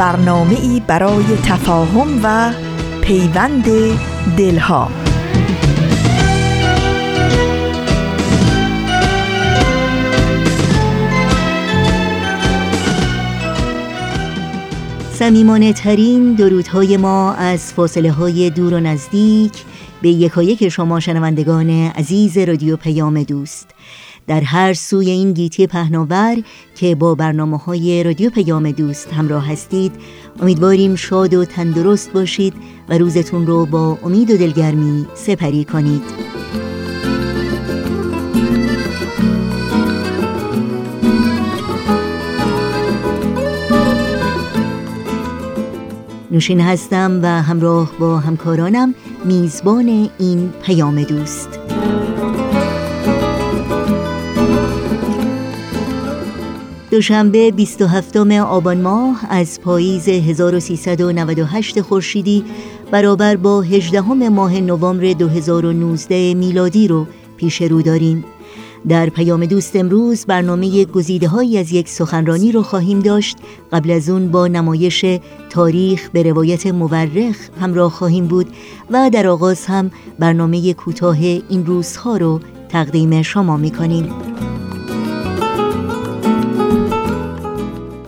برنامه ای برای تفاهم و پیوند دلها. سمیمانه ترین درودهای ما از فاصله های دور و نزدیک به یکایک شما شنوندگان عزیز رادیو پیام دوست. در هر سوی این گیتی پهناور که با برنامه های رادیو پیام دوست همراه هستید امیدواریم شاد و تندرست باشید و روزتون رو با امید و دلگرمی سپری کنید. نوشین هستم و همراه با همکارانم میزبان این پیام دوست. دوشنبه 27 آبان ماه از پاییز 1398 خورشیدی برابر با 18 ماه نوامبر 2019 میلادی رو پیش رو داریم. در پیام دوست امروز برنامه گزیده هایی از یک سخنرانی رو خواهیم داشت. قبل از اون با نمایش تاریخ به روایت مورخ همراه خواهیم بود و در آغاز هم برنامه کوتاه این روزها رو تقدیم شما می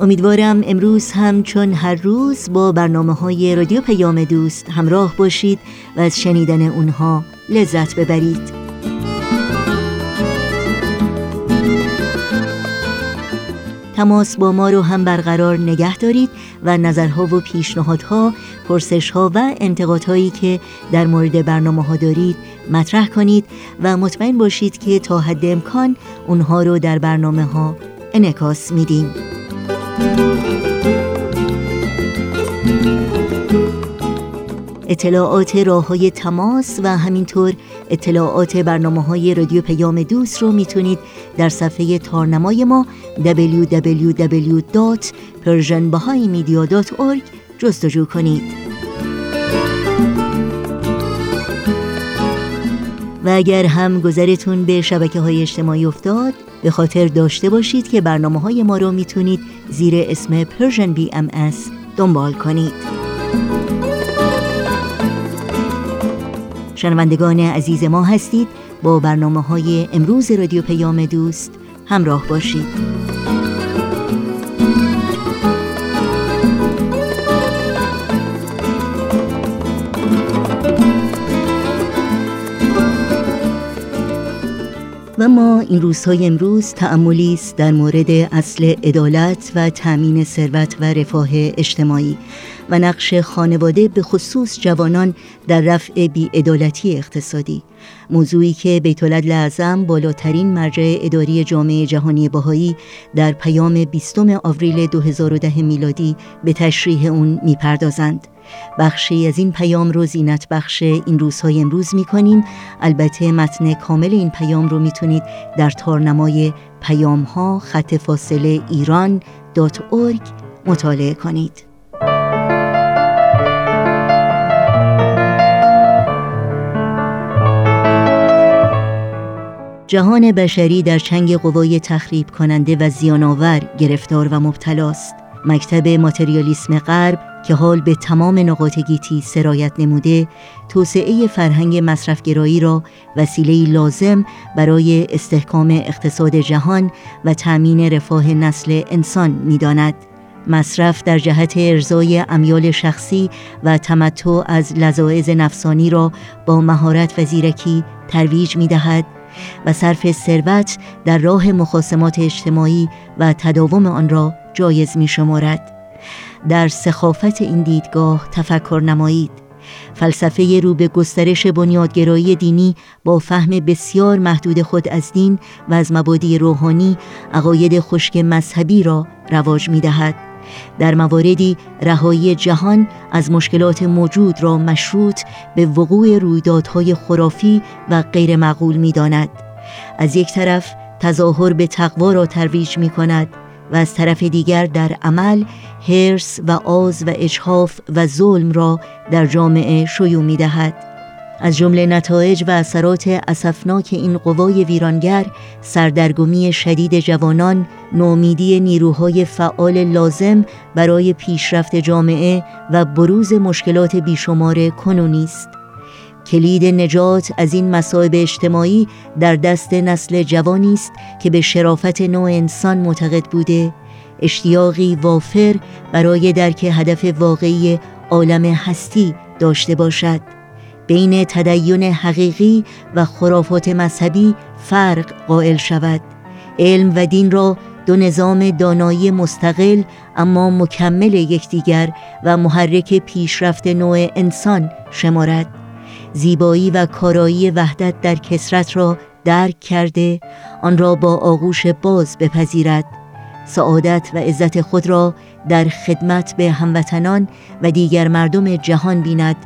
امیدوارم امروز هم چون هر روز با برنامه های رادیو پیام دوست همراه باشید و از شنیدن اونها لذت ببرید تماس با ما رو هم برقرار نگه دارید و نظرها و پیشنهادها، پرسشها و انتقادهایی که در مورد برنامه ها دارید مطرح کنید و مطمئن باشید که تا حد امکان اونها رو در برنامه ها انکاس میدیم. اطلاعات راه های تماس و همینطور اطلاعات برنامه های رادیو پیام دوست رو می‌تونید در صفحه تارنمای ما www.persianbahaimedia.org جستجو کنید. و اگر هم گذرتون به شبکه های اجتماعی افتاد به خاطر داشته باشید که برنامه های ما رو می‌تونید زیر اسم Persian BMS دنبال کنید. شنوندگان عزیز ما هستید. با برنامه های امروز رادیو پیام دوست همراه باشید. ما این روزهای امروز تأملی است در مورد اصل عدالت و تأمین ثروت و رفاه اجتماعی و نقش خانواده به خصوص جوانان در رفع بیعدالتی اقتصادی. موضوعی که بیت لعظم بالاترین مرجع اداری جامعه جهانی باهایی در پیام 20 آوریل 2010 میلادی به تشریح اون می‌پردازند. بخشی از این پیام رو زینت بخش این روزهای امروز می کنیم البته متن کامل این پیام رو می‌تونید در تارنمای پیام ها خط فاصله ایران مطالعه کنید. جهان بشری در چنگ قوای تخریب کننده و زیانآور گرفتار و مبتلاست. مکتب ماتریالیسم غرب که حال به تمام نقاط گیتی سرایت نموده توسعه فرهنگ مصرفگرایی را وسیله لازم برای استحکام اقتصاد جهان و تأمین رفاه نسل انسان می‌داند. مصرف در جهت ارزای امیال شخصی و تمتع از لذاعز نفسانی را با مهارت و زیرکی ترویج می دهد و صرف ثروت در راه مخاسمات اجتماعی و تداوم آن را جایز می شمارد. در سخافت این دیدگاه تفکر نمایید فلسفه رو به گسترش بنیادگرایی دینی با فهم بسیار محدود خود از دین و از مبادی روحانی عقاید خشک مذهبی را رواج می دهد. در مواردی رهایی جهان از مشکلات موجود را مشروط به وقوع رویدادهای خرافی و غیر معقول می داند. از یک طرف تظاهر به تقوا را ترویج می کند و از طرف دیگر در عمل هرس و آز و اجحاف و ظلم را در جامعه شیوع می دهد. از جمله نتایج و اثرات اسفناک این قوای ویرانگر سردرگمی شدید جوانان نومیدی نیروهای فعال لازم برای پیشرفت جامعه و بروز مشکلات بیشمار کنونی است کلید نجات از این مصائب اجتماعی در دست نسل جوانی است که به شرافت نوع انسان معتقد بوده اشتیاقی وافر برای درک هدف واقعی عالم هستی داشته باشد. بین تدین حقیقی و خرافات مذهبی فرق قائل شود. علم و دین را دو نظام دانایی مستقل اما مکمل یکدیگر و محرک پیشرفت نوع انسان شمارد. زیبایی و کارایی وحدت در کسرت را درک کرده آن را با آغوش باز بپذیرد. سعادت و عزت خود را در خدمت به هموطنان و دیگر مردم جهان بیند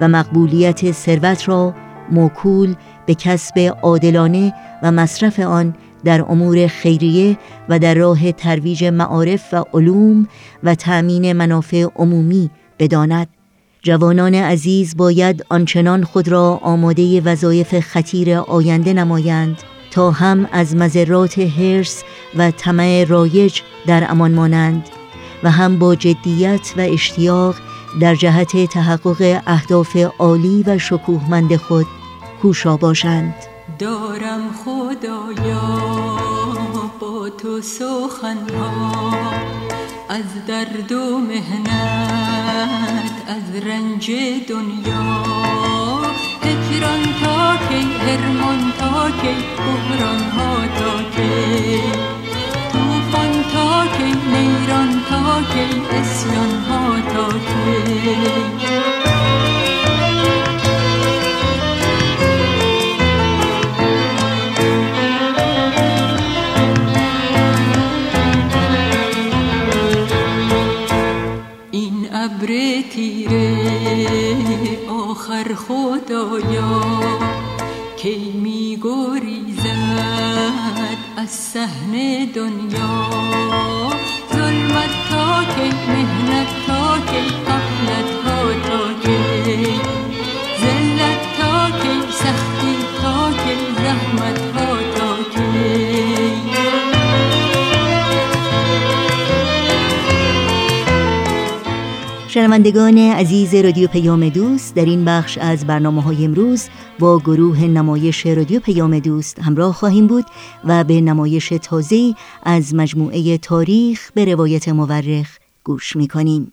و مقبولیت ثروت را موکول به کسب عادلانه و مصرف آن در امور خیریه و در راه ترویج معارف و علوم و تأمین منافع عمومی بداند. جوانان عزیز باید آنچنان خود را آماده وظایف خطیر آینده نمایند تا هم از مذرات هرس و طمع رایج در امان مانند و هم با جدیت و اشتیاق در جهت تحقق اهداف عالی و شکوهمند خود کوشا باشند. دارم خدایا با تو سخنها از درد و مهنت از رنج دنیا. هجران تا کی هرمان تا کی بحران ها تا کی. توفان تا کی نیران تا کی اسیان ها تا کی. آخر خدایا کی می گریزد از سحن دنیا. ظلمت تا کی مهنت تا کی قفلت شنوندگان عزیز رادیو پیام دوست در این بخش از برنامه های امروز با گروه نمایش رادیو پیام دوست همراه خواهیم بود و به نمایش تازه از مجموعه تاریخ به روایت مورخ گوش می کنیم.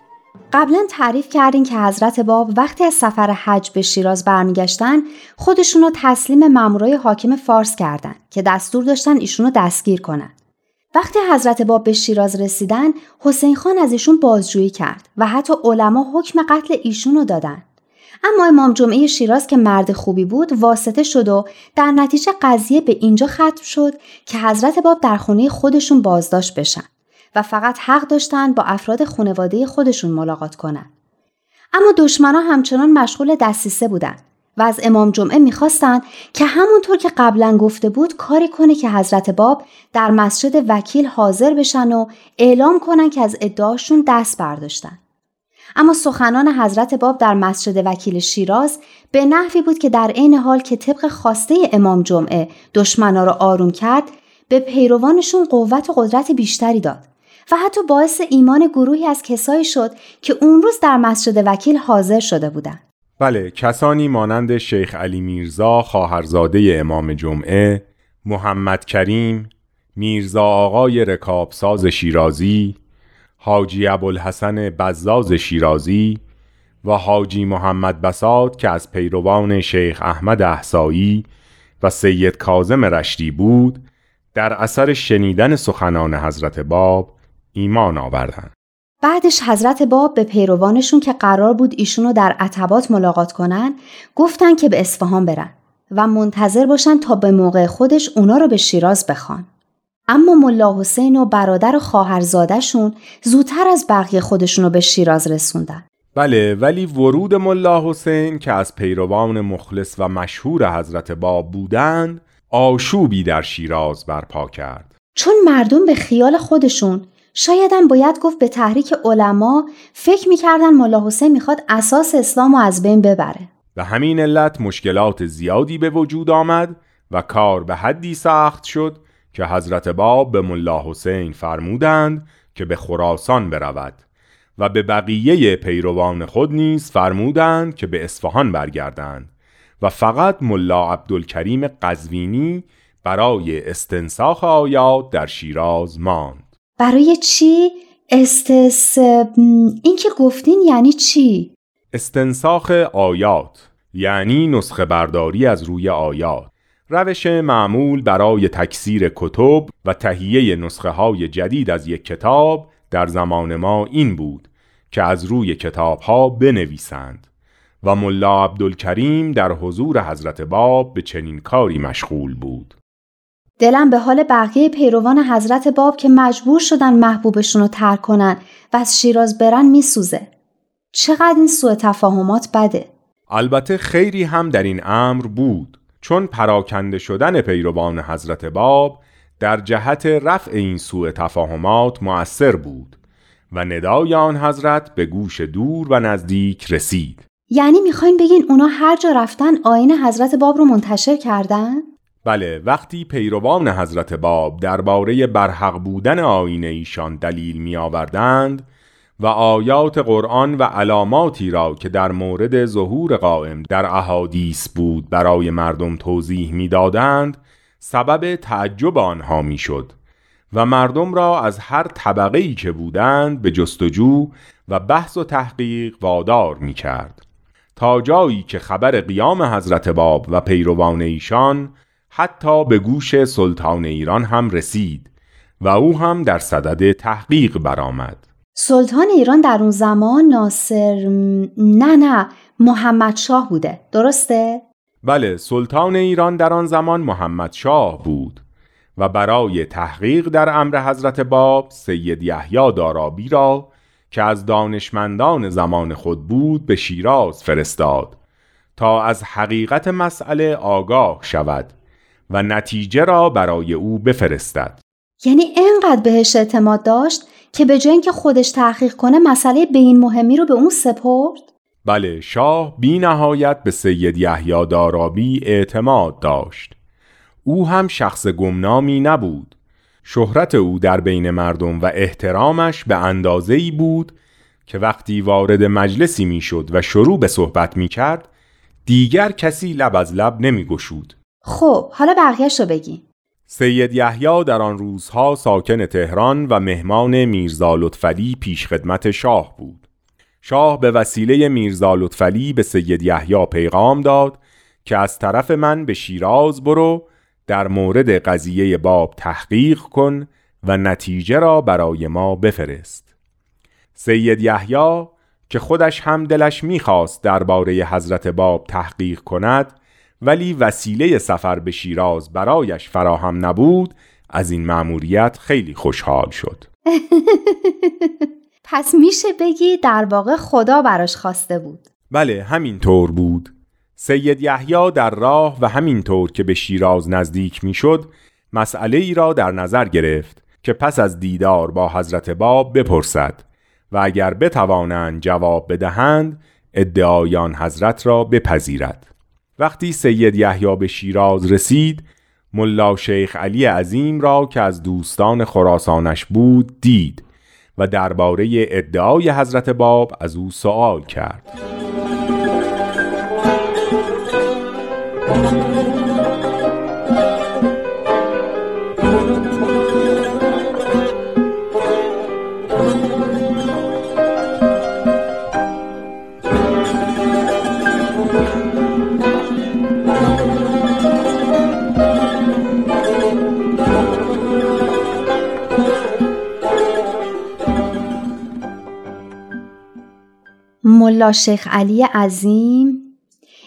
قبلا تعریف کردین که حضرت باب وقتی از سفر حج به شیراز برمیگشتن خودشون رو تسلیم مامورای حاکم فارس کردن که دستور داشتن ایشون رو دستگیر کنن. وقتی حضرت باب به شیراز رسیدن حسین خان از ایشون بازجویی کرد و حتی علما حکم قتل ایشون رو دادن. اما امام جمعه شیراز که مرد خوبی بود واسطه شد و در نتیجه قضیه به اینجا ختم شد که حضرت باب در خونه خودشون بازداشت بشن و فقط حق داشتن با افراد خانواده خودشون ملاقات کنند. اما دشمنا همچنان مشغول دستیسه بودند و از امام جمعه می‌خواستند که همونطور که قبلا گفته بود کاری کنه که حضرت باب در مسجد وکیل حاضر بشن و اعلام کنن که از ادعاشون دست برداشتن. اما سخنان حضرت باب در مسجد وکیل شیراز به نحوی بود که در عین حال که طبق خواسته امام جمعه دشمنا را آروم کرد به پیروانشون قوت و قدرت بیشتری داد و حتی باعث ایمان گروهی از کسایی شد که اون روز در مسجد وکیل حاضر شده بودند. بله کسانی مانند شیخ علی میرزا خواهرزاده امام جمعه محمد کریم میرزا آقای رکابساز شیرازی حاجی ابوالحسن بزاز شیرازی و حاجی محمد بساد که از پیروان شیخ احمد احسایی و سید کازم رشتی بود در اثر شنیدن سخنان حضرت باب ایمان آوردند. بعدش حضرت باب به پیروانشون که قرار بود ایشونو در عتبات ملاقات کنن گفتن که به اصفهان برن و منتظر باشن تا به موقع خودش اونا رو به شیراز بخوان. اما ملا حسین و برادر و خواهرزادهشون زودتر از بقیه خودشونو به شیراز رسوندن. بله ولی ورود ملا حسین که از پیروان مخلص و مشهور حضرت باب بودند آشوبی در شیراز برپا کرد. چون مردم به خیال خودشون شایدم باید گفت به تحریک علما فکر می‌کردن ملا حسین می‌خواد اساس اسلام رو از بین ببره. و همین علت مشکلات زیادی به وجود آمد و کار به حدی سخت شد که حضرت باب به ملا حسین فرمودند که به خراسان برود و به بقیه پیروان خود نیز فرمودند که به اصفهان برگردند و فقط ملا عبدالکریم قزوینی برای استنساخ آیات در شیراز ماند برای چی؟ استس... این که گفتین یعنی چی؟ استنساخ آیات یعنی نسخه برداری از روی آیات روش معمول برای تکثیر کتب و تهیه نسخه های جدید از یک کتاب در زمان ما این بود که از روی کتاب ها بنویسند و ملا عبدالکریم در حضور حضرت باب به چنین کاری مشغول بود دلم به حال بقیه پیروان حضرت باب که مجبور شدن محبوبشون رو ترک کنن و از شیراز برن میسوزه. چقدر این سوء تفاهمات بده. البته خیری هم در این امر بود چون پراکنده شدن پیروان حضرت باب در جهت رفع این سوء تفاهمات مؤثر بود و ندای آن حضرت به گوش دور و نزدیک رسید یعنی می‌خواین بگین اونا هر جا رفتن آین حضرت باب رو منتشر کردن؟ بله وقتی پیروان حضرت باب درباره برحق بودن آین ایشان دلیل می آوردند و آیات قرآن و علاماتی را که در مورد ظهور قائم در احادیث بود برای مردم توضیح می‌دادند سبب تعجب آنها می‌شد و مردم را از هر طبقه ای که بودند به جستجو و بحث و تحقیق وادار می کرد تا جایی که خبر قیام حضرت باب و پیروان ایشان حتی به گوش سلطان ایران هم رسید و او هم در صدد تحقیق برآمد. سلطان ایران در اون زمان ناصر نه نه محمد شاه بوده درسته؟ بله سلطان ایران در آن زمان محمد شاه بود و برای تحقیق در امر حضرت باب سید یحیی دارابی را که از دانشمندان زمان خود بود به شیراز فرستاد تا از حقیقت مسئله آگاه شود و نتیجه را برای او بفرستد یعنی اینقدر بهش اعتماد داشت که به جای اینکه خودش تحقیق کنه مسئله به این مهمی رو به اون سپرد؟ بله شاه بی نهایت به سید یحیی دارابی اعتماد داشت او هم شخص گمنامی نبود شهرت او در بین مردم و احترامش به اندازه ای بود که وقتی وارد مجلسی می‌شد و شروع به صحبت می کرد دیگر کسی لب از لب نمی گشود. خب حالا بقیهش رو بگیم سید یحیی در آن روزها ساکن تهران و مهمان میرزا لطفعلی پیش خدمت شاه بود. شاه به وسیله میرزا لطفعلی به سید یحیی پیغام داد که از طرف من به شیراز برو در مورد قضیه باب تحقیق کن و نتیجه را برای ما بفرست. سید یحیی که خودش هم دلش می‌خواست درباره حضرت باب تحقیق کند ولی وسیله سفر به شیراز برایش فراهم نبود از این مأموریت خیلی خوشحال شد. پس میشه بگی در واقع خدا براش خواسته بود. بله همین طور بود. سید یحیی در راه و همینطور که به شیراز نزدیک می‌شد مسئله ای را در نظر گرفت که پس از دیدار با حضرت باب بپرسد و اگر بتوانند جواب بدهند ادعایان حضرت را بپذیرد. وقتی سید یحیی به شیراز رسید ملا شیخ علی عظیم را که از دوستان خراسانش بود دید و درباره ادعای حضرت باب از او سوال کرد. ملا شیخ علی عظیم.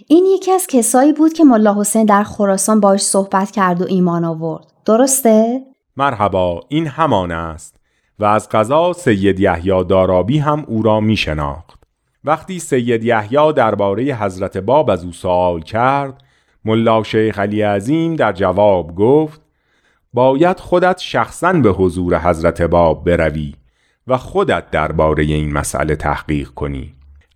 این یکی از کسایی بود که ملا حسین در خراسان باش صحبت کرد و ایمان آورد. درسته؟ مرحبا این همان است و از قضا سید یحیی دارابی هم او را می شناخت وقتی سید یحیی درباره حضرت باب از او سوال کرد ملا شیخ علی عظیم در جواب گفت باید خودت شخصا به حضور حضرت باب بروی و خودت درباره این مسئله تحقیق کنی.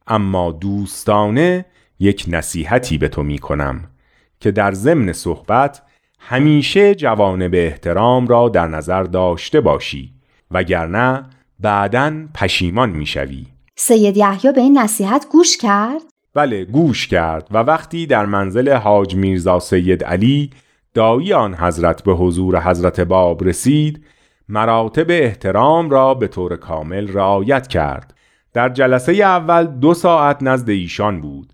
اما دوستانه یک نصیحتی به تو می کنم که در ضمن صحبت همیشه جوانب احترام را در نظر داشته باشی وگرنه بعدا پشیمان می‌شوی. سید یحیی به این نصیحت گوش کرد؟ بله گوش کرد و وقتی در منزل حاج میرزا سید علی دایی آن حضرت به حضور حضرت باب رسید مراتب احترام را به طور کامل رعایت کرد در جلسه اول دو ساعت نزد ایشان بود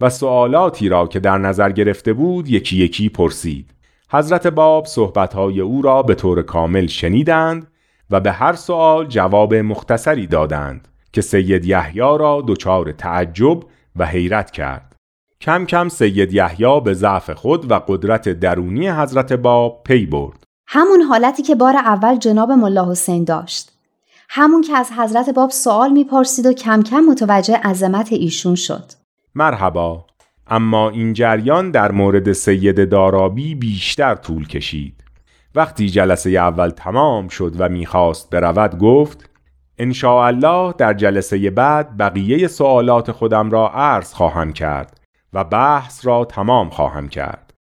و سوالاتی را که در نظر گرفته بود یکی یکی پرسید. حضرت باب صحبتهای او را به طور کامل شنیدند و به هر سوال جواب مختصری دادند که سید یحیی را دچار تعجب و حیرت کرد. کم کم سید یحیی به ضعف خود و قدرت درونی حضرت باب پی برد. همون حالتی که بار اول جناب ملا حسین داشت. همون که از حضرت باب سوال می‌پرسید و کم کم متوجه عظمت ایشون شد. مرحبا. اما این جریان در مورد سید دارابی بیشتر طول کشید. وقتی جلسه اول تمام شد و می‌خواست برود گفت ان الله در جلسه بعد بقیه سوالات خودم را عرض خواهم کرد و بحث را تمام خواهم کرد.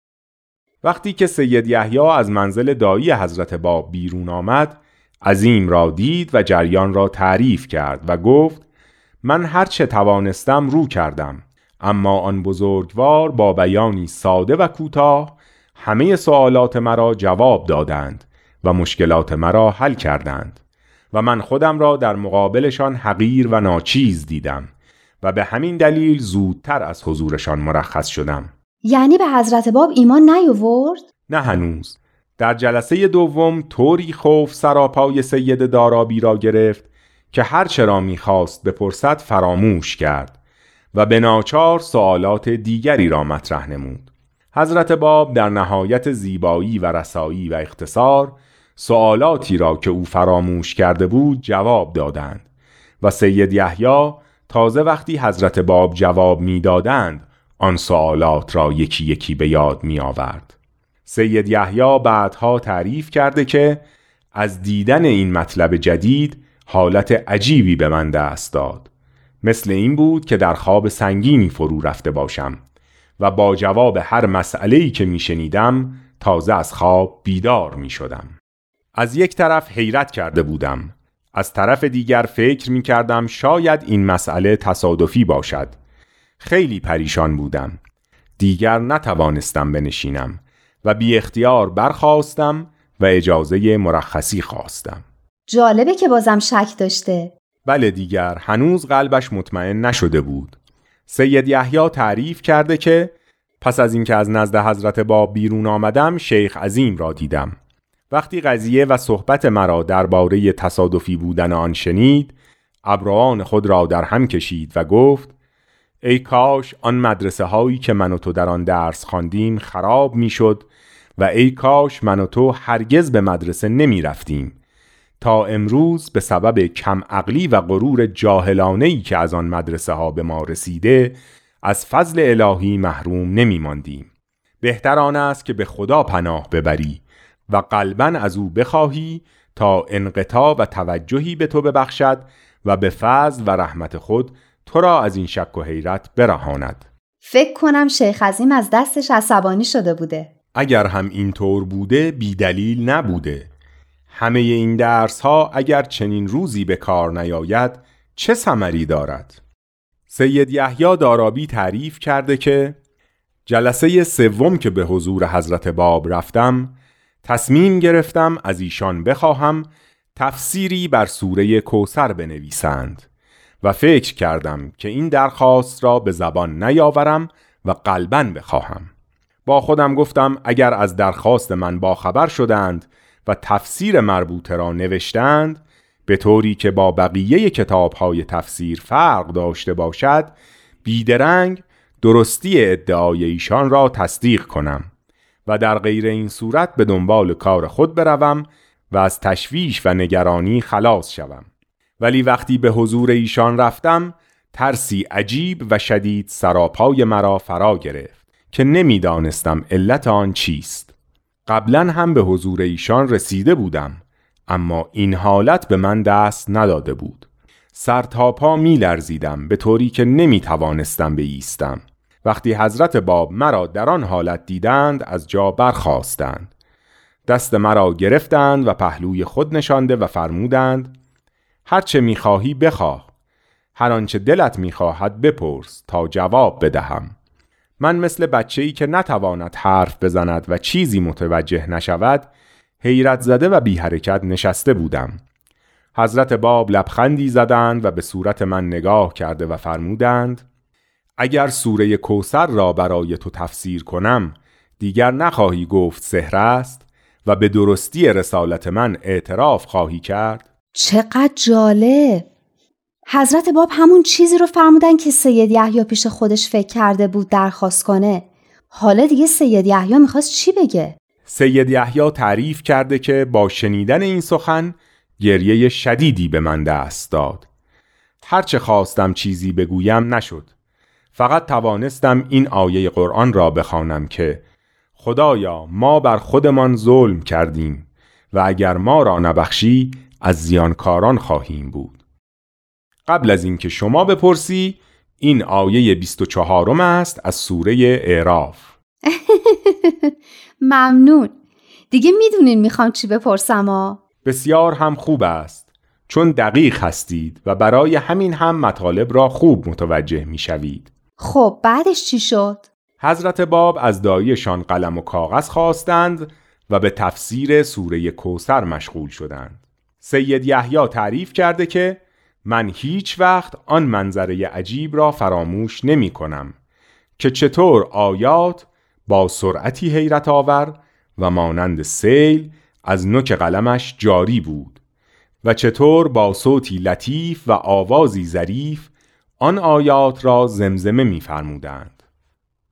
وقتی که سید یحیی از منزل دایی حضرت باب بیرون آمد عظیم را دید و جریان را تعریف کرد و گفت من هر چه توانستم رو کردم اما آن بزرگوار با بیانی ساده و کوتاه همه سوالات مرا جواب دادند و مشکلات مرا حل کردند و من خودم را در مقابلشان حقیر و ناچیز دیدم و به همین دلیل زودتر از حضورشان مرخص شدم یعنی به حضرت باب ایمان نیاورد؟ نه هنوز در جلسه دوم طوری خوف سراپای سید دارابی را گرفت که هر چرا می‌خواست بپرسد فراموش کرد و به ناچار سوالات دیگری را مطرح نمود حضرت باب در نهایت زیبایی و رسایی و اختصار سوالاتی را که او فراموش کرده بود جواب دادند و سید یحیی تازه وقتی حضرت باب جواب می‌دادند آن سوالات را یکی یکی به یاد می آورد. سید یحیی بعدها تعریف کرده که از دیدن این مطلب جدید حالت عجیبی به من دست داد. مثل این بود که در خواب سنگینی فرو رفته باشم و با جواب هر مسئله‌ای که میشنیدم تازه از خواب بیدار می شدم. از یک طرف حیرت کرده بودم. از طرف دیگر فکر می کردم شاید این مسئله تصادفی باشد. خیلی پریشان بودم. دیگر نتوانستم بنشینم. و بی اختیار برخواستم و اجازه مرخصی خواستم. جالبه که بازم شک داشته. بله دیگر هنوز قلبش مطمئن نشده بود. سید یحیی تعریف کرده که پس از اینکه از نزد حضرت باب بیرون آمدم شیخ عظیم را دیدم. وقتی قضیه و صحبت مرا درباره تصادفی بودن آن شنید ابروان خود را در هم کشید و گفت ای کاش آن مدرسه هایی که من و تو در آن درس خواندیم خراب می‌شد و ای کاش من و تو هرگز به مدرسه نمی رفتیم تا امروز به سبب کم عقلی و غرور جاهلانه ای که از آن مدرسه ها به ما رسیده از فضل الهی محروم نمی ماندیم. بهتر آن است که به خدا پناه ببری و قلبا از او بخواهی تا انقطاع و توجهی به تو ببخشد و به فضل و رحمت خود تو را از این شک و حیرت برهاند. فکر کنم شیخ عظیم از دستش عصبانی شده بوده. اگر هم اینطور بوده بیدلیل نبوده. همه این درس ها اگر چنین روزی به کار نیاید چه ثمری دارد؟ سید یحیی دارابی تعریف کرده که جلسه سوم که به حضور حضرت باب رفتم تصمیم گرفتم از ایشان بخواهم تفسیری بر سوره کوسر بنویسند. و فکر کردم که این درخواست را به زبان نیاورم و قلبا بخواهم. با خودم گفتم اگر از درخواست من باخبر شدند و تفسیر مربوطه را نوشتند به طوری که با بقیه کتاب های تفسیر فرق داشته باشد بیدرنگ درستی ادعای ایشان را تصدیق کنم و در غیر این صورت به دنبال کار خود بروم و از تشویش و نگرانی خلاص شوم. ولی وقتی به حضور ایشان رفتم ترسی عجیب و شدید سراپای مرا فرا گرفت که نمی‌دانستم علت آن چیست. قبلا هم به حضور ایشان رسیده بودم اما این حالت به من دست نداده بود. سر تا پا می لرزیدم به طوری که نمی توانستم ایستم وقتی حضرت باب مرا در آن حالت دیدند از جا برخواستند دست مرا گرفتند و پهلوی خود نشانده و فرمودند هرچه می‌خواهی بخواه. هر آنچه دلت می‌خواهد بپرس تا جواب بدهم. من مثل بچه ای که نتواند حرف بزند و چیزی متوجه نشود حیرت زده و بی حرکت نشسته بودم. حضرت باب لبخندی زدند و به صورت من نگاه کرده و فرمودند اگر سوره کوسر را برای تو تفسیر کنم دیگر نخواهی گفت سحر است و به درستی رسالت من اعتراف خواهی کرد؟ چقدر جالب. حضرت باب همون چیزی رو فرمودن که سید یحیی پیش خودش فکر کرده بود درخواست کنه. حالا دیگه سید یحیی می‌خواست چی بگه؟ سید یحیی تعریف کرده که با شنیدن این سخن گریه شدیدی به من دست داد. هرچه خواستم چیزی بگویم نشد. فقط توانستم این آیه قرآن را بخوانم که خدایا ما بر خودمان ظلم کردیم و اگر ما را نبخشی از زیانکاران خواهیم بود. قبل از اینکه شما بپرسی این آیه 24 است از سوره اعراف. ممنون. دیگه می‌دونین می‌خوام چی بپرسم ها؟ بسیار هم خوب است. چون دقیق هستید و برای همین هم مطالب را خوب متوجه می‌شوید. خب بعدش چی شد؟ حضرت باب از دایشان قلم و کاغذ خواستند و به تفسیر سوره کوسر مشغول شدند. سید یحیی تعریف کرده که من هیچ وقت آن منظره عجیب را فراموش نمی کنم که چطور آیات با سرعتی حیرت آور و مانند سیل از نوک قلمش جاری بود و چطور با صوتی لطیف و آوازی ظریف آن آیات را زمزمه می‌فرمودند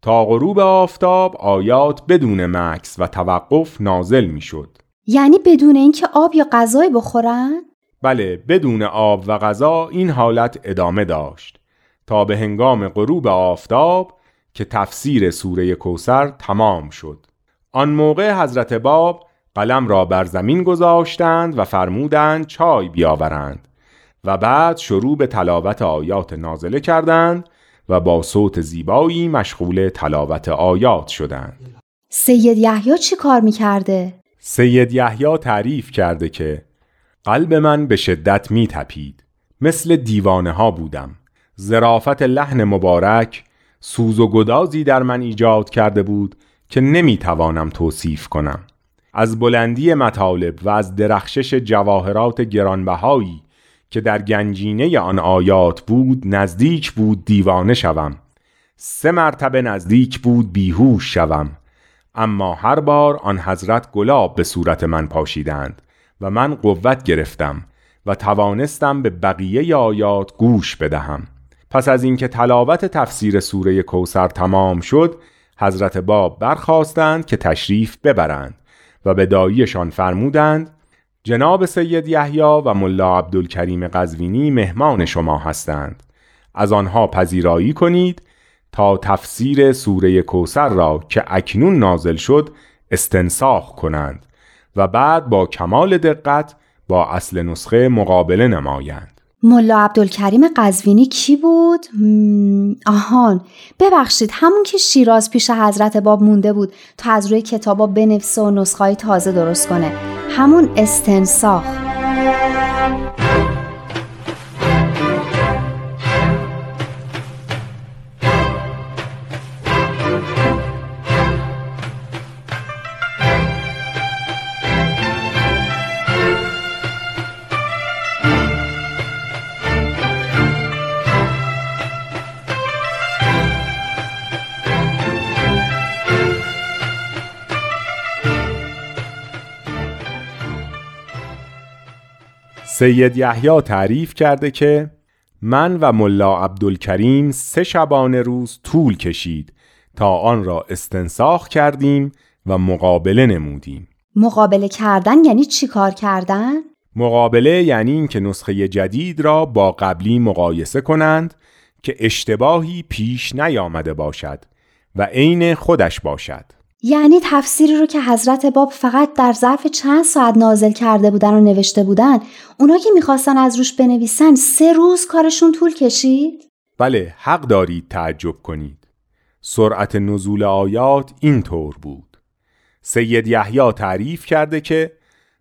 تا غروب آفتاب آیات بدون مکس و توقف نازل می‌شد. یعنی بدون اینکه آب یا غذایی بخورن؟ بله بدون آب و غذا این حالت ادامه داشت تا به هنگام غروب آفتاب که تفسیر سوره کوسر تمام شد آن موقع حضرت باب قلم را بر زمین گذاشتند و فرمودند چای بیاورند و بعد شروع به تلاوت آیات نازله کردند و با صوت زیبایی مشغول تلاوت آیات شدند سید یحیی چی کار می‌کرده؟ سید یحیی تعریف کرده که قلب من به شدت می تپید. مثل دیوانه ها بودم. زرافت لحن مبارک سوز و گدازی در من ایجاد کرده بود که نمی توانم توصیف کنم. از بلندی مطالب و از درخشش جواهرات گرانبهایی که در گنجینه آن آیات بود نزدیک بود دیوانه شوم. سه مرتبه نزدیک بود بیهوش شوم. اما هر بار آن حضرت گلاب به صورت من پاشیدند و من قوت گرفتم و توانستم به بقیه آیات گوش بدهم. پس از اینکه تلاوت تفسیر سوره کوسر تمام شد حضرت باب برخواستند که تشریف ببرند و به داییشان فرمودند جناب سید یحیی و ملا عبدالکریم قزوینی مهمان شما هستند. از آنها پذیرایی کنید تا تفسیر سوره کوسر را که اکنون نازل شد استنساخ کنند و بعد با کمال دقت با اصل نسخه مقابله نمایند. ملا عبدالکریم قزوینی کی بود؟ آهان ببخشید همون که شیراز پیش حضرت باب مونده بود تا از روی کتابا بنویسه و نسخه تازه درست کنه. همون استنساخ. سید یحیی تعریف کرده که من و ملا عبدالکریم سه شبانه روز طول کشید تا آن را استنساخ کردیم و مقابله نمودیم مقابله کردن یعنی چی کار کردن؟ مقابله یعنی اینکه نسخه جدید را با قبلی مقایسه کنند که اشتباهی پیش نیامده باشد و عین خودش باشد یعنی تفسیری رو که حضرت باب فقط در ظرف چند ساعت نازل کرده بودن و نوشته بودن اونا که می‌خواستن از روش بنویسن سه روز کارشون طول کشید؟ بله حق دارید تعجب کنید سرعت نزول آیات اینطور بود سید یحیی تعریف کرده که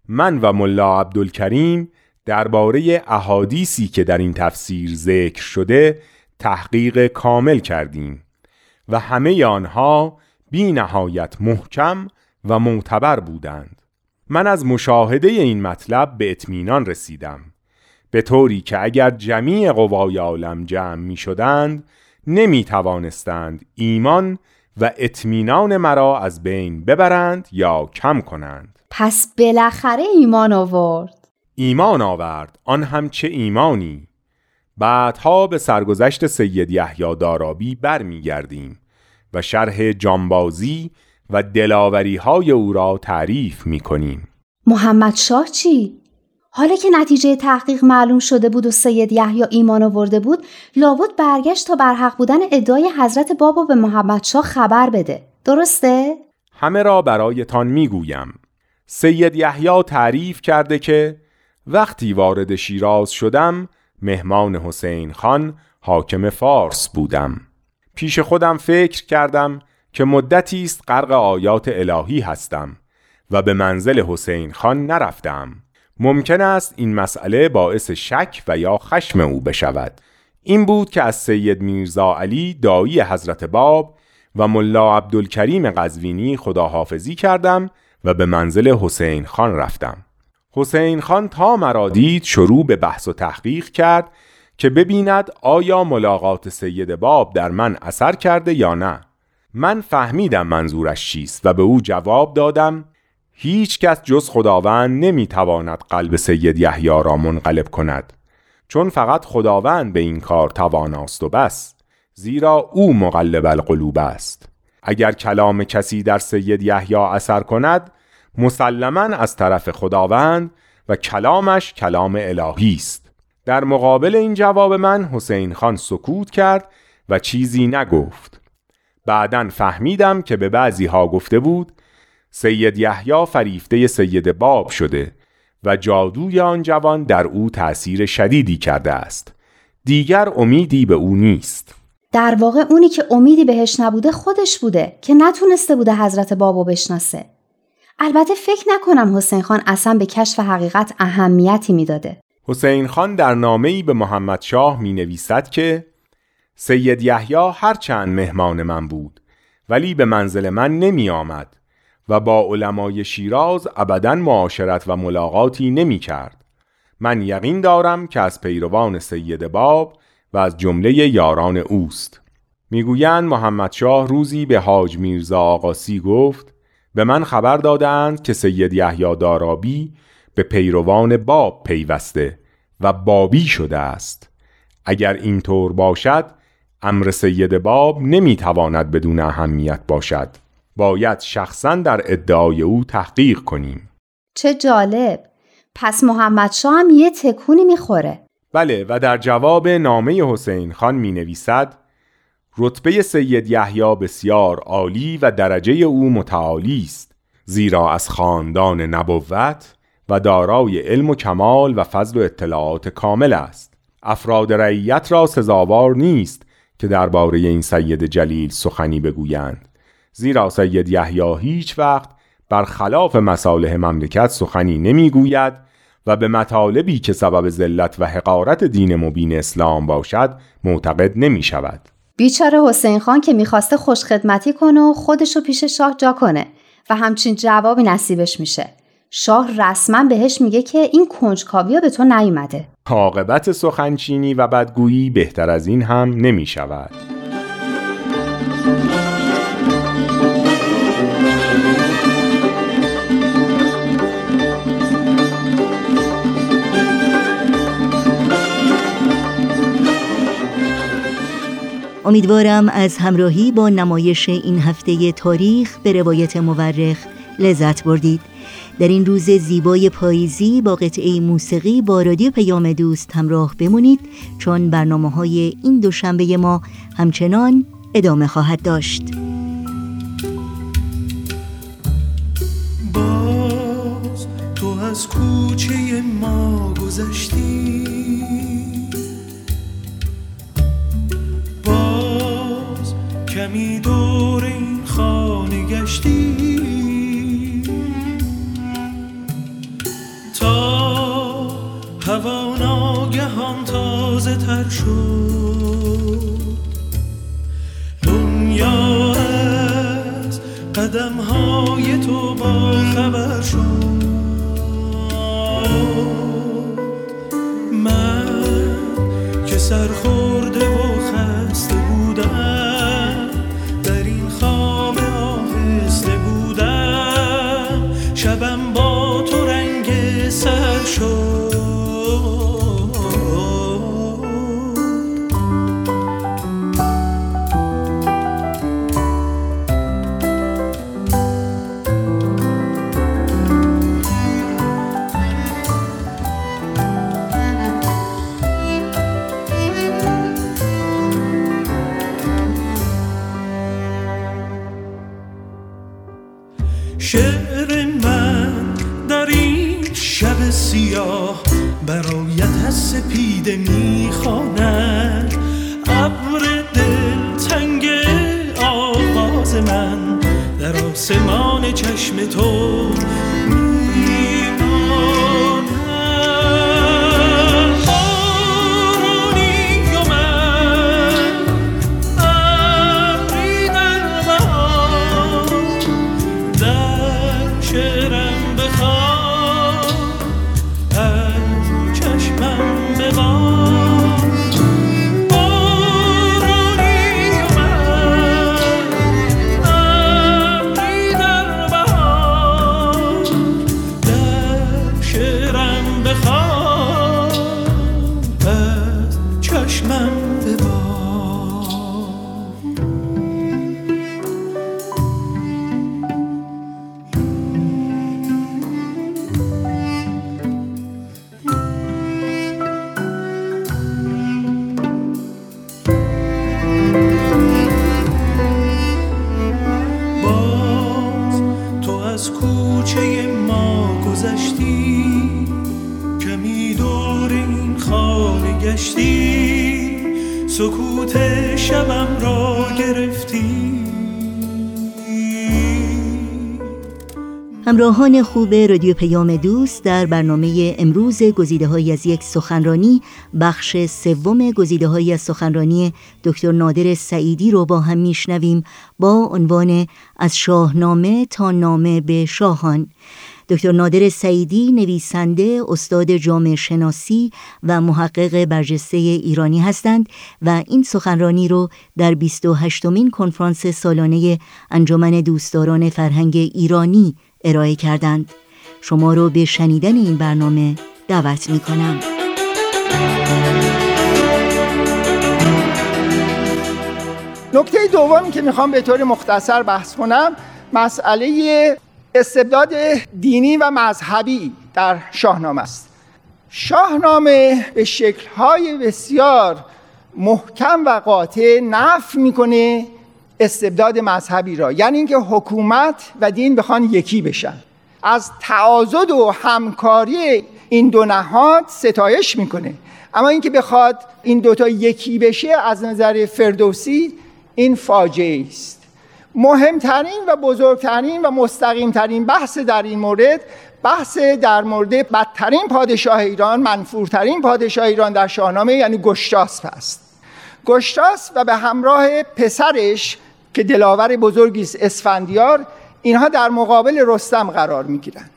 من و ملا عبدالکریم درباره احادیثی که در این تفسیر ذکر شده تحقیق کامل کردیم و همه آنها بی نهایت محکم و معتبر بودند. من از مشاهده این مطلب به اطمینان رسیدم. به طوری که اگر جمیع قوای عالم جمع می شدند نمی توانستند ایمان و اطمینان مرا از بین ببرند یا کم کنند. پس بالاخره ایمان آورد. ایمان آورد. آن هم چه ایمانی. بعدها به سرگذشت سید یحیی دارابی برمیگردیم. و شرح جانبازی و دلاوری های او را تعریف می کنیم. محمد شاه چی؟ حالا که نتیجه تحقیق معلوم شده بود و سید یحیی ایمان آورده بود لابد برگشت تا بر حق بودن ادعای حضرت بابا به محمد شاه خبر بده درسته؟ همه را برایتان می‌گویم سید یحیی تعریف کرده که وقتی وارد شیراز شدم مهمان حسین خان حاکم فارس بودم پیش خودم فکر کردم که مدتی است غرق آیات الهی هستم و به منزل حسین خان نرفتم. ممکن است این مسئله باعث شک و یا خشم او بشود. این بود که از سید میرزا علی دایی حضرت باب و ملا عبدالکریم قزوینی خداحافظی کردم و به منزل حسین خان رفتم. حسین خان تا مرا دید شروع به بحث و تحقیق کرد که ببیند آیا ملاقات سید باب در من اثر کرده یا نه. من فهمیدم منظورش چیست و به او جواب دادم هیچ کس جز خداوند نمی‌تواند قلب سید یحیی را منقلب کند چون فقط خداوند به این کار تواناست و بس زیرا او مقلب القلوب است. اگر کلام کسی در سید یحیی اثر کند مسلما از طرف خداوند و کلامش کلام الهی است. در مقابل این جواب من حسین خان سکوت کرد و چیزی نگفت. بعدا فهمیدم که به بعضی ها گفته بود سید یحیی فریفته سید باب شده و جادوی آن جوان در او تأثیر شدیدی کرده است. دیگر امیدی به او نیست. در واقع اونی که امیدی بهش نبوده خودش بوده که نتونسته بوده حضرت بابو بشناسه. البته فکر نکنم حسین خان اصلا به کشف حقیقت اهمیتی می‌داده. حسین خان در نامه‌ای به محمد شاه می نویسد که سید یحیی هر چند مهمان من بود ولی به منزل من نمی آمد و با علمای شیراز ابدا معاشرت و ملاقاتی نمی کرد من یقین دارم که از پیروان سید باب و از جمله یاران اوست. می‌گویند محمد شاه روزی به حاج میرزا آقاسی گفت به من خبر دادند که سید یحیی دارابی به پیروان باب پیوسته و بابی شده است. اگر اینطور باشد امر سید باب نمی‌تواند بدون اهمیت باشد. باید شخصا در ادعای او تحقیق کنیم. چه جالب! پس محمد شاه هم یه تکونی می‌خوره. بله و در جواب نامه حسین خان می نویسد رتبه سید یحیی بسیار عالی و درجه او متعالی است زیرا از خاندان نبوت و دارای علم و کمال و فضل و اطلاعات کامل است افراد رعیت را سزاوار نیست که درباره این سید جلیل سخنی بگویند زیرا سید یحیی هیچ وقت برخلاف مصالح مملکت سخنی نمی‌گوید و به مطالبی که سبب ذلت و حقارت دین مبین اسلام باشد معتقد نمی شود. بیچاره حسین خان که می‌خواسته خوشخدمتی کنه و خودشو پیش شاه جا کنه و همچین جوابی نصیبش میشه. شاه رسما بهش میگه که این کنجکاوی به تو نیومده. عاقبت سخنچینی و بدگویی بهتر از این هم نمی شود. امیدوارم از همراهی با نمایش این هفته تاریخ به روایت مورخ لذت بردید در این روز زیبای پاییزی با قطعه موسیقی با رادیو پیام دوست همراه بمونید چون برنامه های این دوشنبه ما همچنان ادامه خواهد داشت. باز تو از کوچه ما گذشتی. باز کمی دور این خانه گشتی. هوا ناگهان تازه تر شد. دنیا از قدم های تو با خبر شد. من که سرخورده و خسته بودم در این خواب آهسته بودم شبم با تو رنگ سر شد. همراهان خوب رادیو پیام دوست در برنامه امروز گزیده های از یک سخنرانی بخش سوم گزیده های از سخنرانی دکتر نادر سعیدی رو با هم میشنویم با عنوان از شاهنامه تا نامه به شاهان. دکتر نادر سعیدی نویسنده استاد جامعه شناسی و محقق برجسته ایرانی هستند و این سخنرانی رو در 28 مین کنفرانس سالانه انجمن دوستداران فرهنگ ایرانی ارائه کردند شما رو به شنیدن این برنامه دعوت می کنم. نکته دومی که می‌خوام به طور مختصر بحث کنم مسئله استبداد دینی و مذهبی در شاهنامه است شاهنامه به شکلهای بسیار محکم و قاطع نف می‌کنه استبداد مذهبی را یعنی اینکه حکومت و دین بخوان یکی بشن. از تعاضد و همکاری این دو نهاد ستایش می‌کنه. اما اینکه بخواد این دوتا یکی بشه از نظر فردوسی این فاجعه است. مهمترین و بزرگترین و مستقیمترین بحث در این مورد بحث در مورد بدترین پادشاه ایران منفورترین پادشاه ایران در شاهنامه یعنی گشتاسپ است. گشتاس و به همراه پسرش که دلاور بزرگی است اسفندیار اینها در مقابل رستم قرار می‌گیرند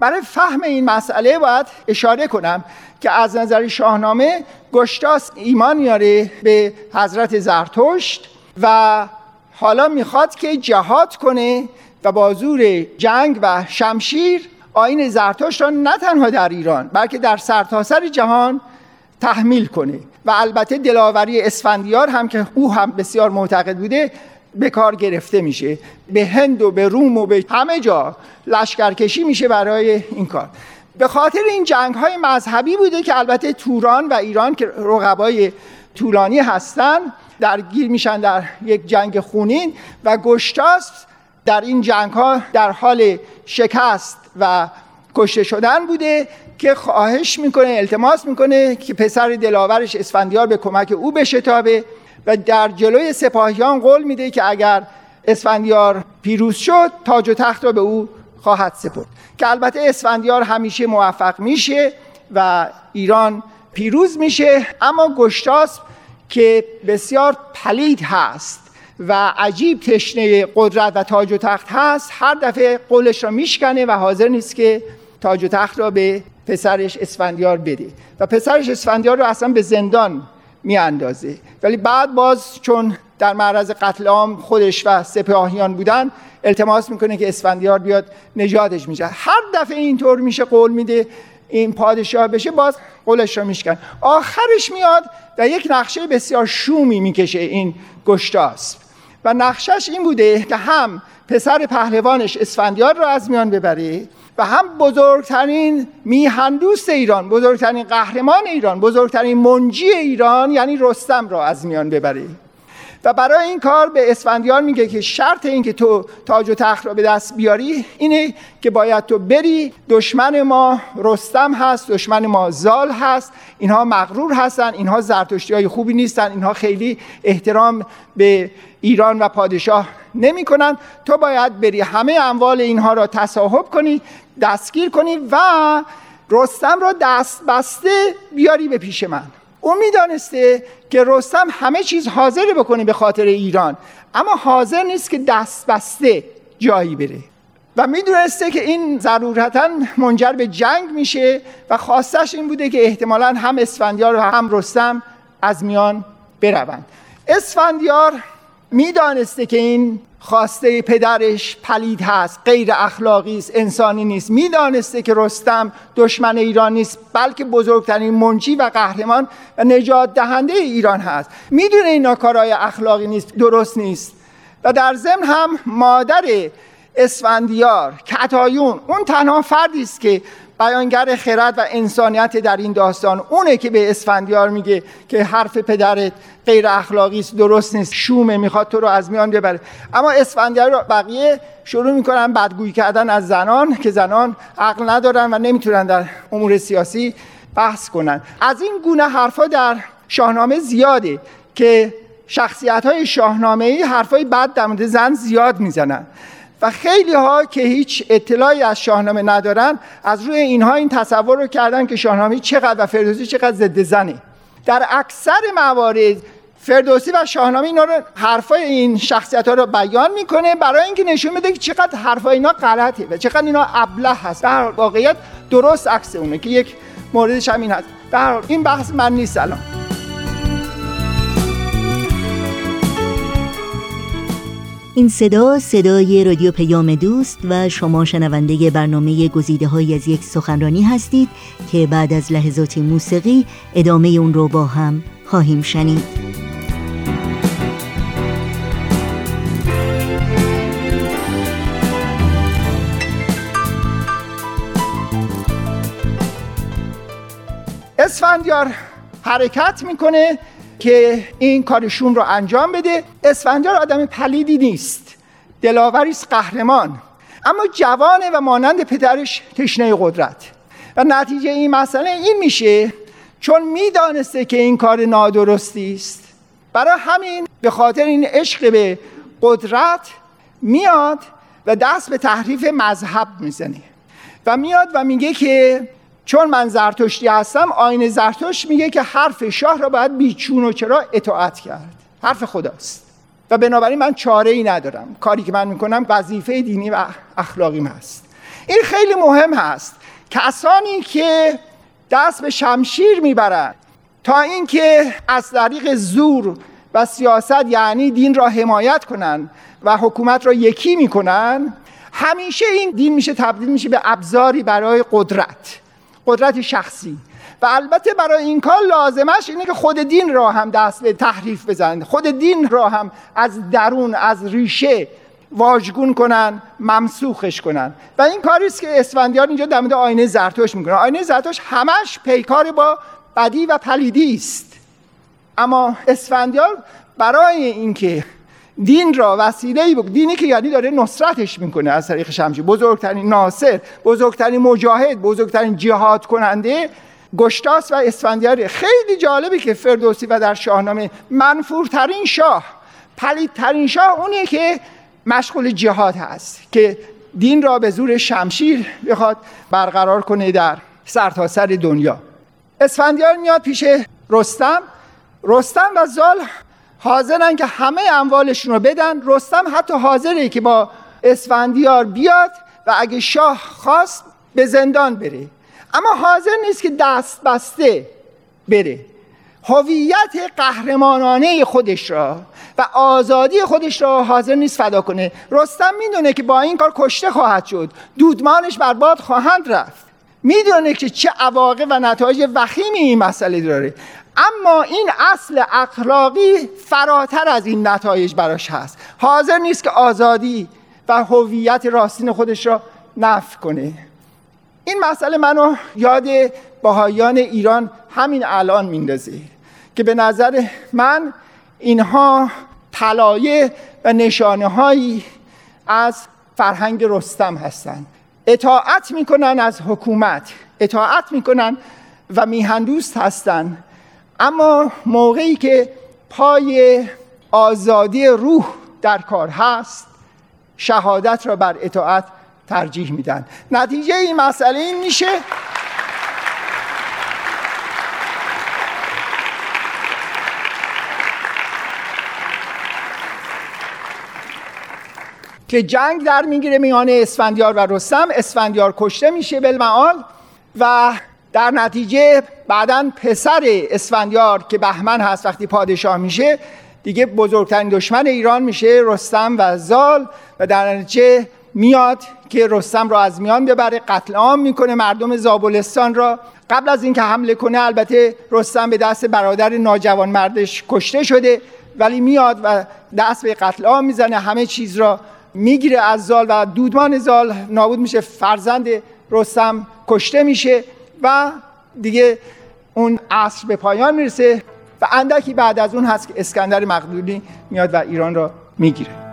برای فهم این مسئله باید اشاره کنم که از نظر شاهنامه گشتاس ایمان میاره به حضرت زرتشت و حالا می‌خواد که جهاد کنه و با زور جنگ و شمشیر آین زرتشت را نه تنها در ایران بلکه در سرتاسر جهان تحمیل کنه و البته دلاوری اسفندیار هم که او هم بسیار معتقد بوده به کار گرفته میشه. به هند و به روم و به همه جا لشکرکشی میشه برای این کار. به خاطر این جنگ های مذهبی بوده که البته توران و ایران که رقبای طولانی هستن درگیر میشن در یک جنگ خونین و گشتاس در این جنگ ها در حال شکست و کشته شدن بوده که خواهش می‌کنه التماس می‌کنه که پسر دلاورش اسفندیار به کمک او بشتابه و در جلوی سپاهیان قول میده که اگر اسفندیار پیروز شد تاج و تخت را به او خواهد سپرد. که البته اسفندیار همیشه موفق میشه و ایران پیروز میشه اما گشتاس که بسیار پلید هست و عجیب تشنه قدرت و تاج و تخت هست. هر دفعه قولش را میشکنه و حاضر نیست که تاج و تخت را به پسرش اسفندیار بده و پسرش اسفندیار رو اصلا به زندان میاندازه. ولی بعد باز چون در معرض قتل عام خودش و سپاهیان بودن التماس می‌کنه که اسفندیار بیاد نجاتش میشه هر دفعه اینطور میشه قول میده این پادشاه بشه باز قولش رو میشکن. آخرش میاد و یک نقشه بسیار شومی می‌کشه این گشتاسب. و نقشش این بوده که هم پسر پهلوانش اسفندیار رو از میان ببره و هم بزرگترین میهندوست ایران بزرگترین قهرمان ایران بزرگترین منجی ایران یعنی رستم را از میان ببره. و برای این کار به اسفندیار میگه که شرط این که تو تاج و تخت را به دست بیاری اینه که باید تو بری دشمن ما رستم هست دشمن ما زال هست اینها مغرور هستن اینها زرتشتی های خوبی نیستن اینها خیلی احترام به ایران و پادشاه نمی کنن. تو باید بری همه اموال اینها را تصاحب کنی دستگیر کنی و رستم را دست بسته بیاری به پیش من او می‌دانسته که رستم همه چیز حاضر بکنه به خاطر ایران. اما حاضر نیست که دست بسته جایی بره. و می‌دونسته که این ضرورتا منجر به جنگ میشه و خواستش این بوده که احتمالا هم اسفندیار و هم رستم از میان بروند. اسفندیار می‌دانسته که این خواسته پدرش پلید هست غیر اخلاقی است انسانی نیست. می‌دانسته که رستم دشمن ایران نیست بلکه بزرگترین منجی و قهرمان و نجات دهنده ایران هست. می‌دونه اینا کارهای اخلاقی نیست درست نیست. و در ضمن هم مادر اسفندیار کتایون اون تنها فردی است که بیانگر خرد و انسانیت در این داستان. اونه که به اسفندیار میگه که حرف پدرت غیر اخلاقی است درست نیست شومه می‌خواد تو رو از میان ببره. اما اسفندیار رو بقیه شروع می‌کنن بدگویی کردن از زنان که زنان عقل ندارن و نمی‌تونن در امور سیاسی بحث کنن. از این گونه حرفا در شاهنامه زیاده که شخصیت های شاهنامه ای حرفای بد در مورد زن زیاد می‌زنن. و خیلی ها که هیچ اطلاعی از شاهنامه ندارن از روی اینها این تصور رو کردن که شاهنامه چقدر و فردوسی چقدر ضد زنه. در اکثر موارد فردوسی و شاهنامه اینا رو حرفای این شخصیت ها رو بیان می‌کنه برای اینکه نشون بده که چقدر حرفای اینا غلطه و چقدر اینا ابله هست. در واقعیت درست عکس اونه که یک موردش همین هست. در این بحث من نیست الان این صدا صدای رادیو پیام دوست و شما شنونده برنامه گزیده های از یک سخنرانی هستید که بعد از لحظات موسیقی ادامه اون رو با هم خواهیم شنید. اسفندیار حرکت می‌کنه. که این کارشون رو انجام بده اسفندیار آدم پلیدی نیست دلاوری قهرمان. اما جوانه و مانند پدرش تشنه قدرت. و نتیجه این مسئله این میشه چون می‌دانسته که این کار نادرستی است. برای همین به خاطر این عشق به قدرت میاد و دست به تحریف مذهب می‌زنه. و میاد و میگه که چون من زرتشتی هستم آین زرتشت میگه که حرف شاه را باید بیچون و چرا اطاعت کرد. حرف خداست. و بنابراین من چاره ای ندارم. کاری که من می‌کنم وظیفه دینی و اخلاقیم هست. این خیلی مهم هست کسانی که دست به شمشیر می‌برند تا اینکه از طریق زور و سیاست یعنی دین را حمایت کنند و حکومت را یکی می‌کنن همیشه این دین میشه تبدیل میشه به ابزاری برای قدرت. قدرت شخصی. و البته برای این کار لازمش اینه که خود دین را هم دست به تحریف بزنند. خود دین را هم از درون از ریشه واژگون کنن ممسوخش کنن و این کاری است که اسفندیار اینجا در مورد آینه زرتوش می‌کنه. آینه زرتوش همش پیکار با بدی و پلیدی است. اما اسفندیار برای اینکه دین را وسیله بک دینی که یعنی داره نصرتش می‌کنه از طریق شمشیر. بزرگترین ناصر بزرگترین مجاهد بزرگترین جهاد کننده گشتاس و اسفندیار. خیلی جالبه که فردوسی و در شاهنامه منفورترین شاه پلیدترین شاه اونیه که مشغول جهاد هست که دین را به زور شمشیر بخواد برقرار کنه در سرتاسر سر دنیا. اسفندیار میاد پیش رستم. رستم و زال حاضرن که همه اموالشون رو بدن. رستم حتی حاضره که با اسفندیار بیاد و اگه شاه خواست به زندان بره. اما حاضر نیست که دست بسته بره. هویت قهرمانانه خودش را و آزادی خودش را حاضر نیست فدا کنه. رستم می‌دونه که با این کار کشته خواهد شد. دودمانش برباد خواهند رفت. می‌دونه که چه عواقب و نتایج وخیمی این مسئله داره. اما این اصل اخلاقی فراتر از این نتایج براش هست. حاضر نیست که آزادی و هویت راستین خودش را نفع کنه. این مسئله منو یاد باهایان ایران همین الان میندازه که به نظر من اینها طلایه و نشانه هایی از فرهنگ رستم هستند. اطاعت می‌کنن از حکومت اطاعت می‌کنن و میهندوست هستند اما موقعی که پای آزادی روح در کار هست شهادت را بر اطاعت ترجیح میدن. نتیجه این مسئله این میشه که جنگ در می‌گیره میان اسفندیار و رستم. اسفندیار کشته میشه بالمعال و در نتیجه بعدا پسر اسفندیار که بهمن هست وقتی پادشاه میشه دیگه بزرگترین دشمن ایران میشه رستم و زال. و در نتیجه میاد که رستم را از میان ببره قتل عام می‌کنه مردم زابلستان را. قبل از اینکه حمله کنه البته رستم به دست برادر ناجوان مردش کشته شده ولی میاد و دست به قتل عام می‌زنه همه چیز را می‌گیره از زال و دودمان زال نابود میشه فرزند رستم کشته میشه و دیگه اون عصر به پایان می‌رسه و اندکی بعد از اون هست که اسکندر مقدونی میاد و ایران را می‌گیره.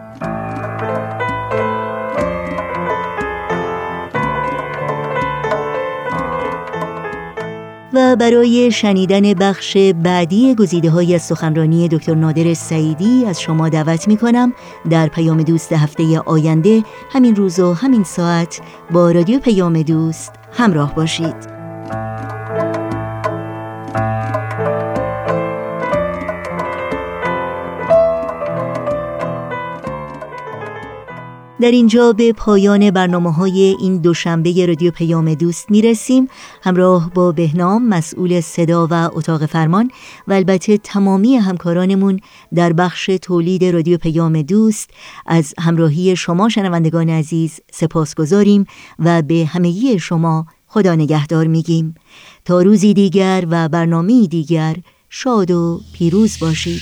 و برای شنیدن بخش بعدی گزیده های از سخنرانی دکتر نادر سعیدی از شما دعوت می کنم در پیام دوست هفته آینده همین روز و همین ساعت با رادیو پیام دوست همراه باشید. در اینجا به پایان برنامه های این دوشنبه رادیو پیام دوست می رسیم همراه با بهنام مسئول صدا و اتاق فرمان و البته تمامی همکارانمون در بخش تولید رادیو پیام دوست از همراهی شما شنوندگان عزیز سپاس گذاریم و به همگی شما خدا نگهدار میگیم. تا روزی دیگر و برنامه دیگر شاد و پیروز باشید.